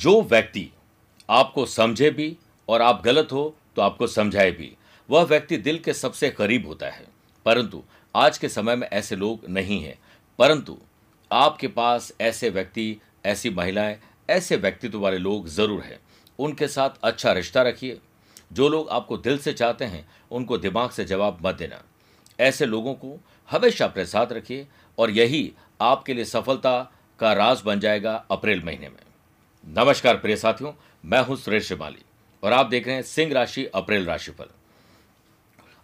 जो व्यक्ति आपको समझे भी और आप गलत हो तो आपको समझाए भी, वह व्यक्ति दिल के सबसे करीब होता है। परंतु आज के समय में ऐसे लोग नहीं हैं। परंतु आपके पास ऐसे व्यक्ति, ऐसी महिलाएँ, ऐसे व्यक्तित्व वाले लोग ज़रूर हैं। उनके साथ अच्छा रिश्ता रखिए। जो लोग आपको दिल से चाहते हैं, उनको दिमाग से जवाब मत देना। ऐसे लोगों को हमेशा अपने साथ रखिए और यही आपके लिए सफलता का राज बन जाएगा अप्रैल महीने में। नमस्कार प्रिय साथियों, मैं हूँ सुरेश श्रीमाली और आप देख रहे हैं सिंह राशि, अप्रैल राशिफल।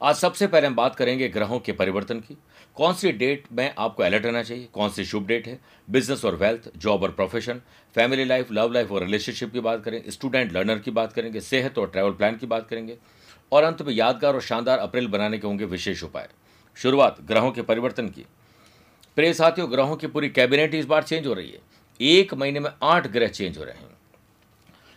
आज सबसे पहले हम बात करेंगे ग्रहों के परिवर्तन की। कौन सी डेट में आपको अलर्ट रहना चाहिए? कौन सी शुभ डेट है? बिज़नेस और वेल्थ, जॉब और profession, family life, love life और रिलेशनशिप की बात करें, स्टूडेंट लर्नर की बात करेंगे, सेहत और ट्रैवल प्लान की बात करेंगे और अंत में यादगार और शानदार अप्रैल बनाने के होंगे विशेष उपाय। शुरुआत ग्रहों के परिवर्तन की। प्रिय साथियों, ग्रहों की पूरी कैबिनेट इस बार चेंज हो रही है। एक महीने में आठ ग्रह चेंज हो रहे हैं।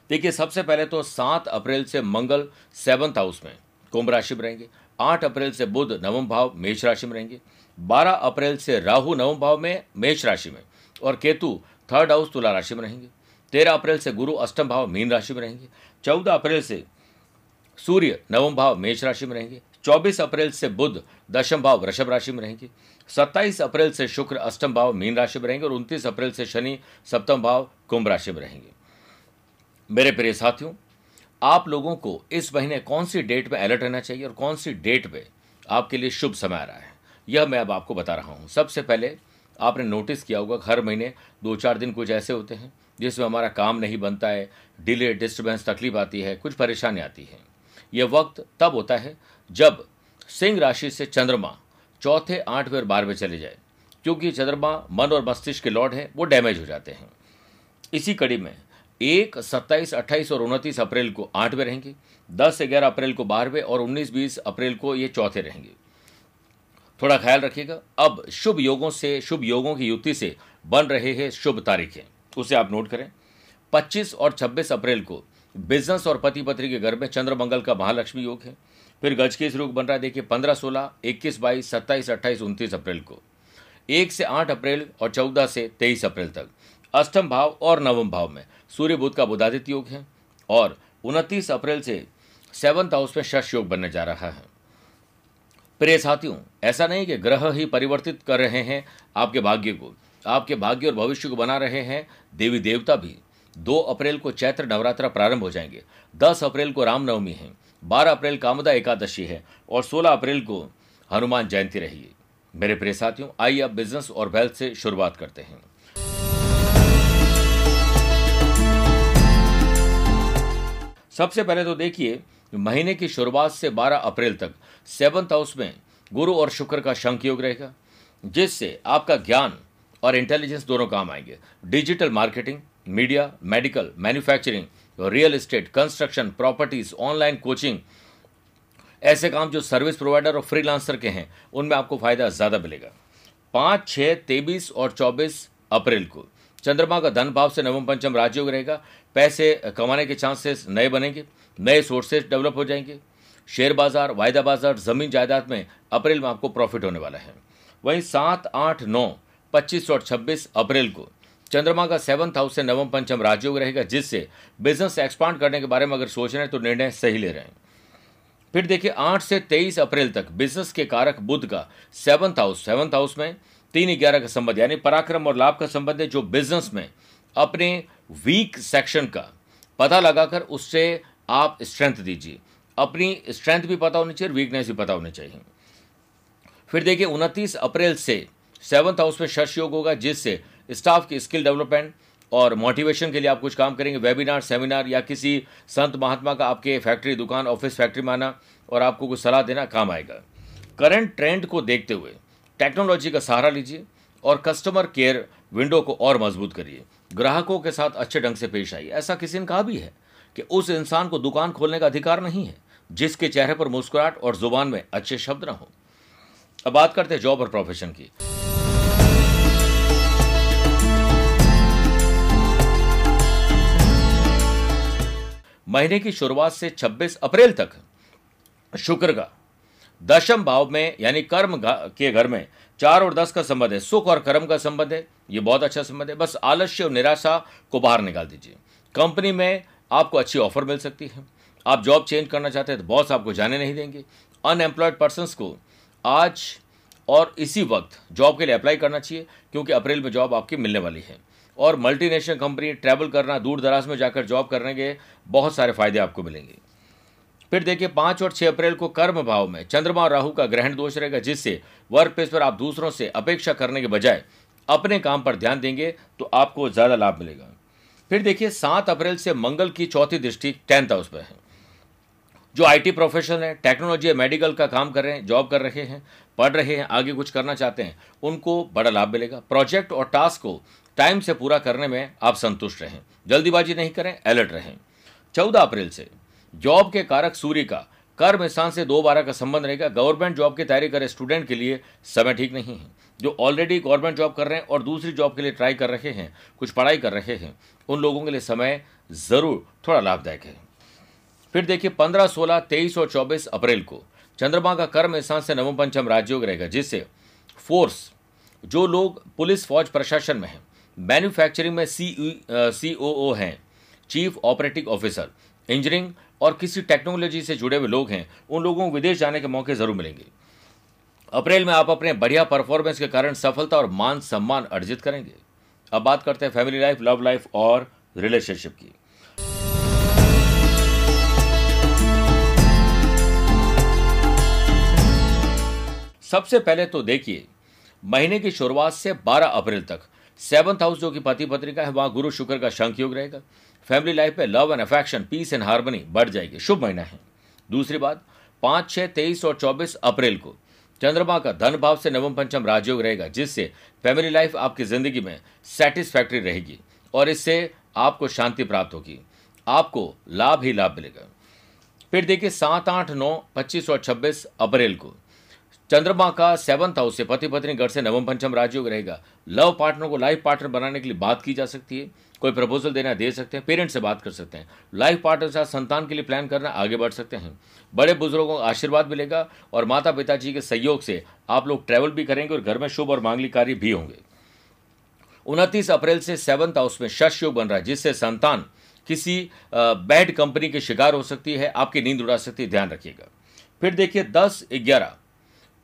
देखिए, सबसे पहले तो सात अप्रैल से मंगल सेवंथ हाउस में कुंभ राशि में रहेंगे। आठ अप्रैल से बुध, नवम भाव, मेष राशि में रहेंगे। बारह अप्रैल से राहु, नवम भाव में, मेष राशि में। और केतु थर्ड हाउस तुला राशि में रहेंगे। तेरह अप्रैल से गुरु, अष्टम भाव, मीन राशि में रहेंगे। चौदह अप्रैल से सूर्य नवम भाव मेष राशि में रहेंगे, चौबीस अप्रैल से बुध दशम भाव वृषभ राशि में रहेंगे, सत्ताईस अप्रैल से शुक्र अष्टम भाव मीन राशि में रहेंगे और उनतीस अप्रैल से शनि सप्तम भाव कुंभ राशि में रहेंगे। मेरे प्रिय साथियों, आप लोगों को इस महीने कौन सी डेट में अलर्ट रहना चाहिए और कौन सी डेट में आपके लिए शुभ समय आ रहा है? यह मैं अब आपको बता रहा हूँ। सबसे पहले आपने नोटिस किया होगा, हर महीने दो चार दिन कुछ ऐसे होते हैं जिसमें हमारा काम नहीं बनता है, डिले, डिस्टर्बेंस, तकलीफ़ आती है, कुछ परेशानी आती है। यह वक्त तब होता है जब सिंह राशि से चंद्रमा चौथे आठवें और बारहवें चले जाए। क्योंकि चंद्रमा मन और मस्तिष्क के लॉर्ड हैं, वो डैमेज हो जाते हैं। इसी कड़ी में एक, सत्ताईस, अट्ठाईस और उनतीस अप्रैल को आठवें रहेंगे, दस, ग्यारह अप्रैल को बारहवें और उन्नीस, बीस अप्रैल को ये चौथे रहेंगे। थोड़ा ख्याल रखिएगा, अब शुभ योगों से, शुभ योगों की युति से बन रहे हैं शुभ तारीखें। उसे आप नोट करें 25 और 26 अप्रैल को बिज़नेस और पति पत्नी के घर में चंद्र मंगल का महालक्ष्मी योग है। फिर गज के योग बन रहा है, देखिए, पंद्रह सोलह, इक्कीस बाईस, सत्ताईस, अट्ठाईस, उनतीस अप्रैल को। एक से आठ अप्रैल और चौदह से तेईस अप्रैल तक। अष्टम भाव और नवम भाव में सूर्य बुद्ध का बुधादित्य योग है और उनतीस अप्रैल से सेवंथ हाउस में शश योग बनने जा रहा है। प्रिय साथियों, ऐसा नहीं कि ग्रह ही परिवर्तित कर रहे हैं आपके भाग्य को। आपके भाग्य और भविष्य को बना रहे हैं, देवी देवता भी। दो अप्रैल को चैत्र नवरात्र प्रारंभ हो जाएँगे। दस अप्रैल को रामनवमी है, बारह अप्रैल कामदा एकादशी है और सोलह अप्रैल को हनुमान जयंती रहेगी। मेरे प्रिय साथियों, आइए अब बिज़नेस और वेल्थ से शुरुआत करते हैं। सबसे पहले तो देखिए, महीने की शुरुआत से 12 अप्रैल तक सेवंथ हाउस में गुरु और शुक्र का शंख योग रहेगा, जिससे आपका ज्ञान और इंटेलिजेंस दोनों काम आएँगे। Digital marketing media medical manufacturing real estate construction properties online coaching ऐसे काम जो सर्विस प्रोवाइडर और फ्रीलांसर के हैं, उनमें आपको फ़ायदा ज़्यादा मिलेगा। पाँच छः तेईस और चौबीस अप्रैल को चंद्रमा का धन भाव से नवम पंचम राजयोग रहेगा। पैसे कमाने के चांसेस नए बनेंगे, नए सोर्सेज डेवलप हो जाएँगे। शेयर बाज़ार, वायदा बाज़ार, ज़मीन जायदाद में अप्रैल में आपको प्रॉफिट होने वाला है। वहीं सात, आठ, नौ, पच्चीस और छब्बीस अप्रैल को चंद्रमा का सेवंथ हाउस से नवम पंचम राजयोग रहेगा, जिससे बिज़नेस एक्सपांड करने के बारे में अगर सोच रहे हैं तो निर्णय सही ले रहे हैं। फिर देखिए, आठ से तेईस अप्रैल तक बिज़नेस के कारक बुद्ध का सेवंथ हाउस सेवंथ हाउस में तीन ग्यारह का संबंध, यानी पराक्रम और लाभ का संबंध है, जो बिज़नेस में अपने वीक सेक्शन का पता लगाकर उससे आप स्ट्रेंथ दीजिए। अपनी स्ट्रेंथ भी पता होनी चाहिए वीकनेस भी पता होनी चाहिए। फिर देखिए, उनतीस अप्रैल से सेवंथ हाउस में शश योग होगा, जिससे स्टाफ की स्किल डेवलपमेंट और मोटिवेशन के लिए आप कुछ काम करेंगे। वेबिनार सेमिनार या किसी संत महात्मा का आपके फैक्ट्री दुकान ऑफ़िस फैक्ट्री में आना और आपको कुछ सलाह देना काम आएगा। करंट ट्रेंड को देखते हुए टेक्नोलॉजी का सहारा लीजिए और कस्टमर केयर विंडो को और मज़बूत करिए। ग्राहकों के साथ अच्छे ढंग से पेश आइए। ऐसा किसी ने कहा भी है कि उस इंसान को दुकान खोलने का अधिकार नहीं है जिसके चेहरे पर मुस्कुराहट और ज़ुबान में अच्छे शब्द ना हो। अब बात करते हैं जॉब और प्रोफेशन की। महीने की शुरुआत से 26 अप्रैल तक शुक्र का दशम भाव में, यानी कर्म के घर में चार और दस का संबंध है। सुख और कर्म का संबंध है। ये बहुत अच्छा संबंध है। बस आलस्य और निराशा को बाहर निकाल दीजिए। कंपनी में आपको अच्छी ऑफ़र मिल सकती है। आप जॉब चेंज करना चाहते हैं तो बॉस आपको जाने नहीं देंगे। अनएम्प्लॉयड पर्सनस को आज और इसी वक्त जॉब के लिए अप्लाई करना चाहिए, क्योंकि अप्रैल में जॉब आपकी मिलने वाली है। और मल्टीनेशनल कंपनी ट्रैवल करना दूर दराज में जाकर जॉब करने के बहुत सारे फ़ायदे आपको मिलेंगे। फिर देखिए, पाँच और छह अप्रैल को कर्म भाव में चंद्रमा और राहु का ग्रहण दोष रहेगा, जिससे वर्क प्लेस पर आप दूसरों से अपेक्षा करने के बजाय अपने काम पर ध्यान देंगे तो आपको ज़्यादा लाभ मिलेगा। फिर देखिए, सात अप्रैल से मंगल की चौथी दृष्टि टेंथ हाउस पर है। जो आईटी प्रोफेशनल है टेक्नोलॉजी या मेडिकल का काम कर रहे हैं जॉब कर रहे हैं, पढ़ रहे हैं, आगे कुछ करना चाहते हैं, उनको बड़ा लाभ मिलेगा। प्रोजेक्ट और टास्क को टाइम से पूरा करने में आप संतुष्ट रहें। जल्दीबाजी नहीं करें अलर्ट रहें। चौदह अप्रैल से, जॉब के कारक सूर्य का कर्म स्थान से दो बारह का संबंध रहेगा। गवर्नमेंट जॉब की तैयारी करे स्टूडेंट के लिए समय ठीक नहीं है। जो ऑलरेडी गवर्नमेंट जॉब कर रहे हैं और दूसरी जॉब के लिए ट्राई कर रहे हैं, कुछ पढ़ाई कर रहे हैं, उन लोगों के लिए समय ज़रूर थोड़ा लाभदायक है। फिर देखिए, पंद्रह, सोलह, तेईस और चौबीस अप्रैल को, चंद्रमा का कर्म स्थान से नवम पंचम राजयोग रहेगा, जिससे फोर्स जो लोग पुलिस, फौज, प्रशासन में हैं मैन्युफैक्चरिंग में सी सी ओ ओ हैं, चीफ ऑपरेटिंग ऑफिसर, इंजीनियरिंग और किसी टेक्नोलॉजी से जुड़े हुए लोग हैं, उन लोगों को विदेश जाने के मौके ज़रूर मिलेंगे। अप्रैल में आप अपने बढ़िया परफॉर्मेंस के कारण सफलता और मान सम्मान अर्जित करेंगे। अब बात करते हैं फैमिली लाइफ, लव लाइफ और रिलेशनशिप की। सबसे पहले तो देखिए, महीने की शुरुआत से 12 अप्रैल तक सेवंथ हाउस जो कि पति पत्नी का है, वहाँ गुरु शुक्र का शंख योग रहेगा। फैमिली लाइफ में love and affection peace and harmony बढ़ जाएगी। शुभ महीना है। दूसरी बात, पाँच, छह, तेईस और चौबीस अप्रैल को चंद्रमा का धन भाव से नवम पंचम राजयोग रहेगा, जिससे फैमिली लाइफ आपकी ज़िंदगी में सेटिस्फैक्ट्री रहेगी और इससे आपको शांति प्राप्त होगी। आपको लाभ ही लाभ मिलेगा। फिर देखिए, सात, आठ, नौ, पच्चीस और छब्बीस अप्रैल को चंद्रमा का सेवंथ हाउस से पति पत्नी घर से नवम पंचम राजयोग रहेगा। लव पार्टनर को लाइफ पार्टनर बनाने के लिए बात की जा सकती है। कोई प्रपोजल देना दे सकते हैं पेरेंट्स से बात कर सकते हैं। लाइफ पार्टनर के साथ संतान के लिए प्लान करना आगे बढ़ सकते हैं। बड़े बुज़ुर्गों का आशीर्वाद मिलेगा और माता पिताजी के सहयोग से आप लोग ट्रैवल भी करेंगे और घर में शुभ और मांगलिक कार्य भी होंगे। उनतीस अप्रैल से सेवंथ हाउस में शश योग बन रहा है, जिससे संतान किसी बैड कंपनी के शिकार हो सकती है। आपकी नींद उड़ा सकती है, ध्यान रखिएगा। फिर देखिए दस ग्यारह।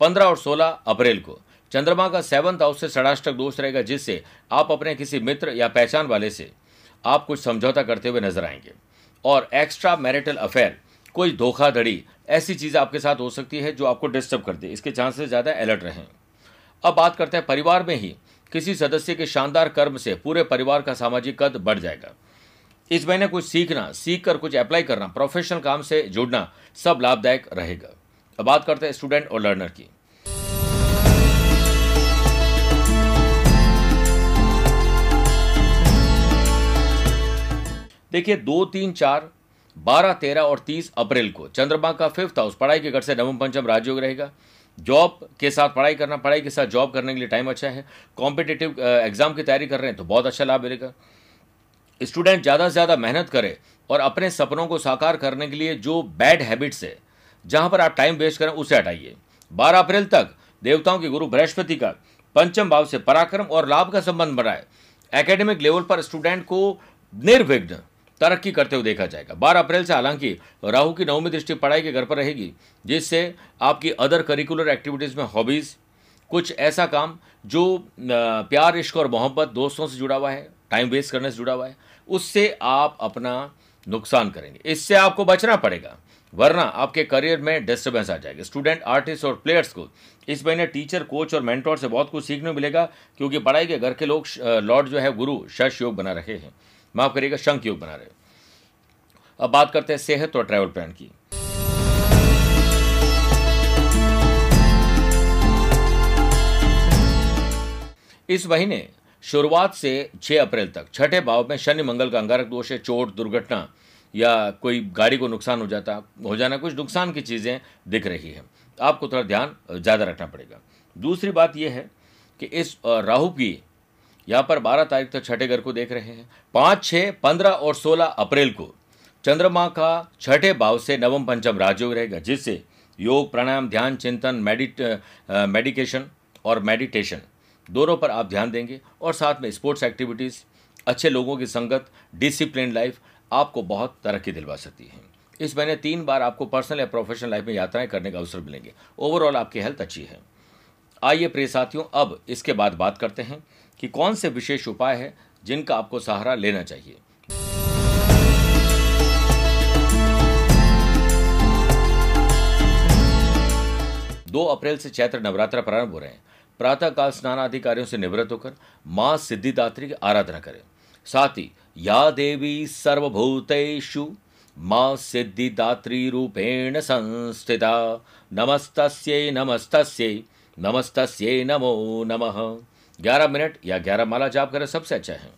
पंद्रह और सोलह अप्रैल को। चंद्रमा का सेवंथ हाउस से षडाष्टक दोष रहेगा, जिससे आप अपने किसी मित्र या पहचान वाले से आप कुछ समझौता करते हुए नज़र आएँगे। और एक्स्ट्रा मैरिटल अफेयर कोई धोखाधड़ी, ऐसी चीज़ आपके साथ हो सकती है जो आपको डिस्टर्ब कर दे। इसके चांसेस ज़्यादा अलर्ट रहें। अब बात करते हैं परिवार में ही। किसी सदस्य के शानदार कर्म से पूरे परिवार का सामाजिक कद बढ़ जाएगा। इस महीने कुछ सीखना सीख कर कुछ अप्लाई करना प्रोफेशनल काम से जुड़ना सब लाभदायक रहेगा। अब बात करते हैं स्टूडेंट और लर्नर की। देखिए, दो, तीन, चार, बारह, तेरह और तीस अप्रैल को चंद्रमा का फिफ्थ हाउस पढ़ाई के घर से नवम, पंचम राजयोग रहेगा। जॉब के साथ पढ़ाई करना, पढ़ाई के साथ जॉब करने के लिए टाइम अच्छा है। कॉम्पिटेटिव एग्ज़ाम की तैयारी कर रहे हैं तो बहुत अच्छा लाभ मिलेगा। स्टूडेंट ज़्यादा से ज़्यादा मेहनत करे और अपने सपनों को साकार करने के लिए जो बैड हैबिट्स है जहाँ पर आप टाइम वेस्ट करें, उसे हटाइए। बारह अप्रैल तक देवताओं के गुरु बृहस्पति का पंचम भाव से पराक्रम और लाभ का संबंध बढ़ाए एकेडमिक लेवल पर स्टूडेंट को निर्विघ्न तरक्की करते हुए देखा जाएगा। बारह अप्रैल से हालाँकि राहु की नवमी दृष्टि पढ़ाई के घर पर रहेगी, जिससे आपकी अदर करिकुलर एक्टिविटीज़ में हॉबीज़ कुछ ऐसा काम जो प्यार, इश्क और मोहब्बत दोस्तों से जुड़ा हुआ है टाइम वेस्ट करने से जुड़ा हुआ है, उससे आप अपना नुकसान करेंगे। इससे आपको बचना पड़ेगा। वरना आपके करियर में डिस्टर्बेंस आ जाएगा। स्टूडेंट आर्टिस्ट और प्लेयर्स को इस महीने टीचर कोच और मेंटोर से बहुत कुछ सीखने मिलेगा, क्योंकि पढ़ाई के घर के लोग लॉर्ड जो है, गुरु, शश योग बना रहे हैं। माफ़ करिएगा, शंख योग बना रहे अब बात करते हैं सेहत और ट्रैवल प्लान की। इस महीने शुरुआत से 6 अप्रैल तक, छठे भाव में शनि मंगल का अंगारक दोष है, चोट, दुर्घटना या कोई गाड़ी को नुकसान हो जाता, हो जाना, कुछ नुकसान की चीज़ें दिख रही है। आपको थोड़ा ध्यान ज़्यादा रखना पड़ेगा। दूसरी बात यह है कि इस राहु की यहाँ पर बारह तारीख तक छठे घर को देख रहे हैं। पाँच छः पंद्रह और सोलह अप्रैल को चंद्रमा का छठे भाव से नवम पंचम राजयोग रहेगा, जिससे योग, प्राणायाम, ध्यान, चिंतन, मेडिट मेडिकेशन और मेडिटेशन दोनों पर आप ध्यान देंगे। और साथ में स्पोर्ट्स एक्टिविटीज़, अच्छे लोगों की संगत, डिसिप्लिन लाइफ आपको बहुत तरक्की दिलवा सकती है। इस महीने तीन बार आपको पर्सनल या प्रोफेशनल लाइफ में यात्राएँ करने का अवसर मिलेंगे। ओवरऑल आपकी हेल्थ अच्छी है। आइए प्रिय साथियों, अब इसके बाद बात करते हैं कि कौन से विशेष उपाय है जिनका आपको सहारा लेना चाहिए। दो अप्रैल से चैत्र नवरात्र प्रारंभ हो रहे हैं। प्रातःकाल स्नान अधिकारियों से निवृत्त होकर माँ सिद्धिदात्री की आराधना करें। साथ ही या देवी सर्वभूतेषु माँ सिद्धिदात्री रूपेण संस्थिता। नमस्तस्यै नमस्तस्यै नमस्तस्यै, नमो नमः। 11 मिनट या 11 माला जाप करें, सबसे अच्छा है।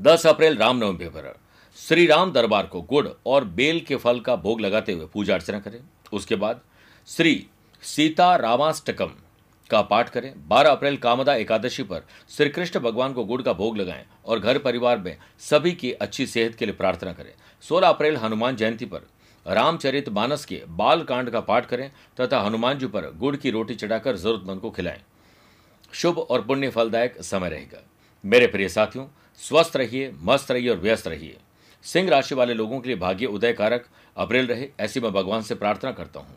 10 अप्रैल, रामनवमी पर। श्री राम दरबार को गुड़ और बेल के फल का भोग लगाते हुए पूजा अर्चना करें। उसके बाद श्री सीता रामाष्टकम का पाठ करें। 12 अप्रैल कामदा एकादशी पर श्री कृष्ण भगवान को गुड़ का भोग लगाएँ और घर परिवार में सभी की अच्छी सेहत के लिए प्रार्थना करें। 16 अप्रैल हनुमान जयंती पर रामचरित मानस के बाल कांड का पाठ करें तथा हनुमान जी पर गुड़ की रोटी चढ़ाकर जरूरतमंद को खिलाएँ। शुभ और पुण्य फलदायक समय रहेगा। मेरे प्रिय साथियों, स्वस्थ रहिए, मस्त रहिए और व्यस्त रहिए। सिंह राशि वाले लोगों के लिए भाग्य उदय कारक अप्रैल रहे, ऐसी मैं भगवान से प्रार्थना करता हूँ।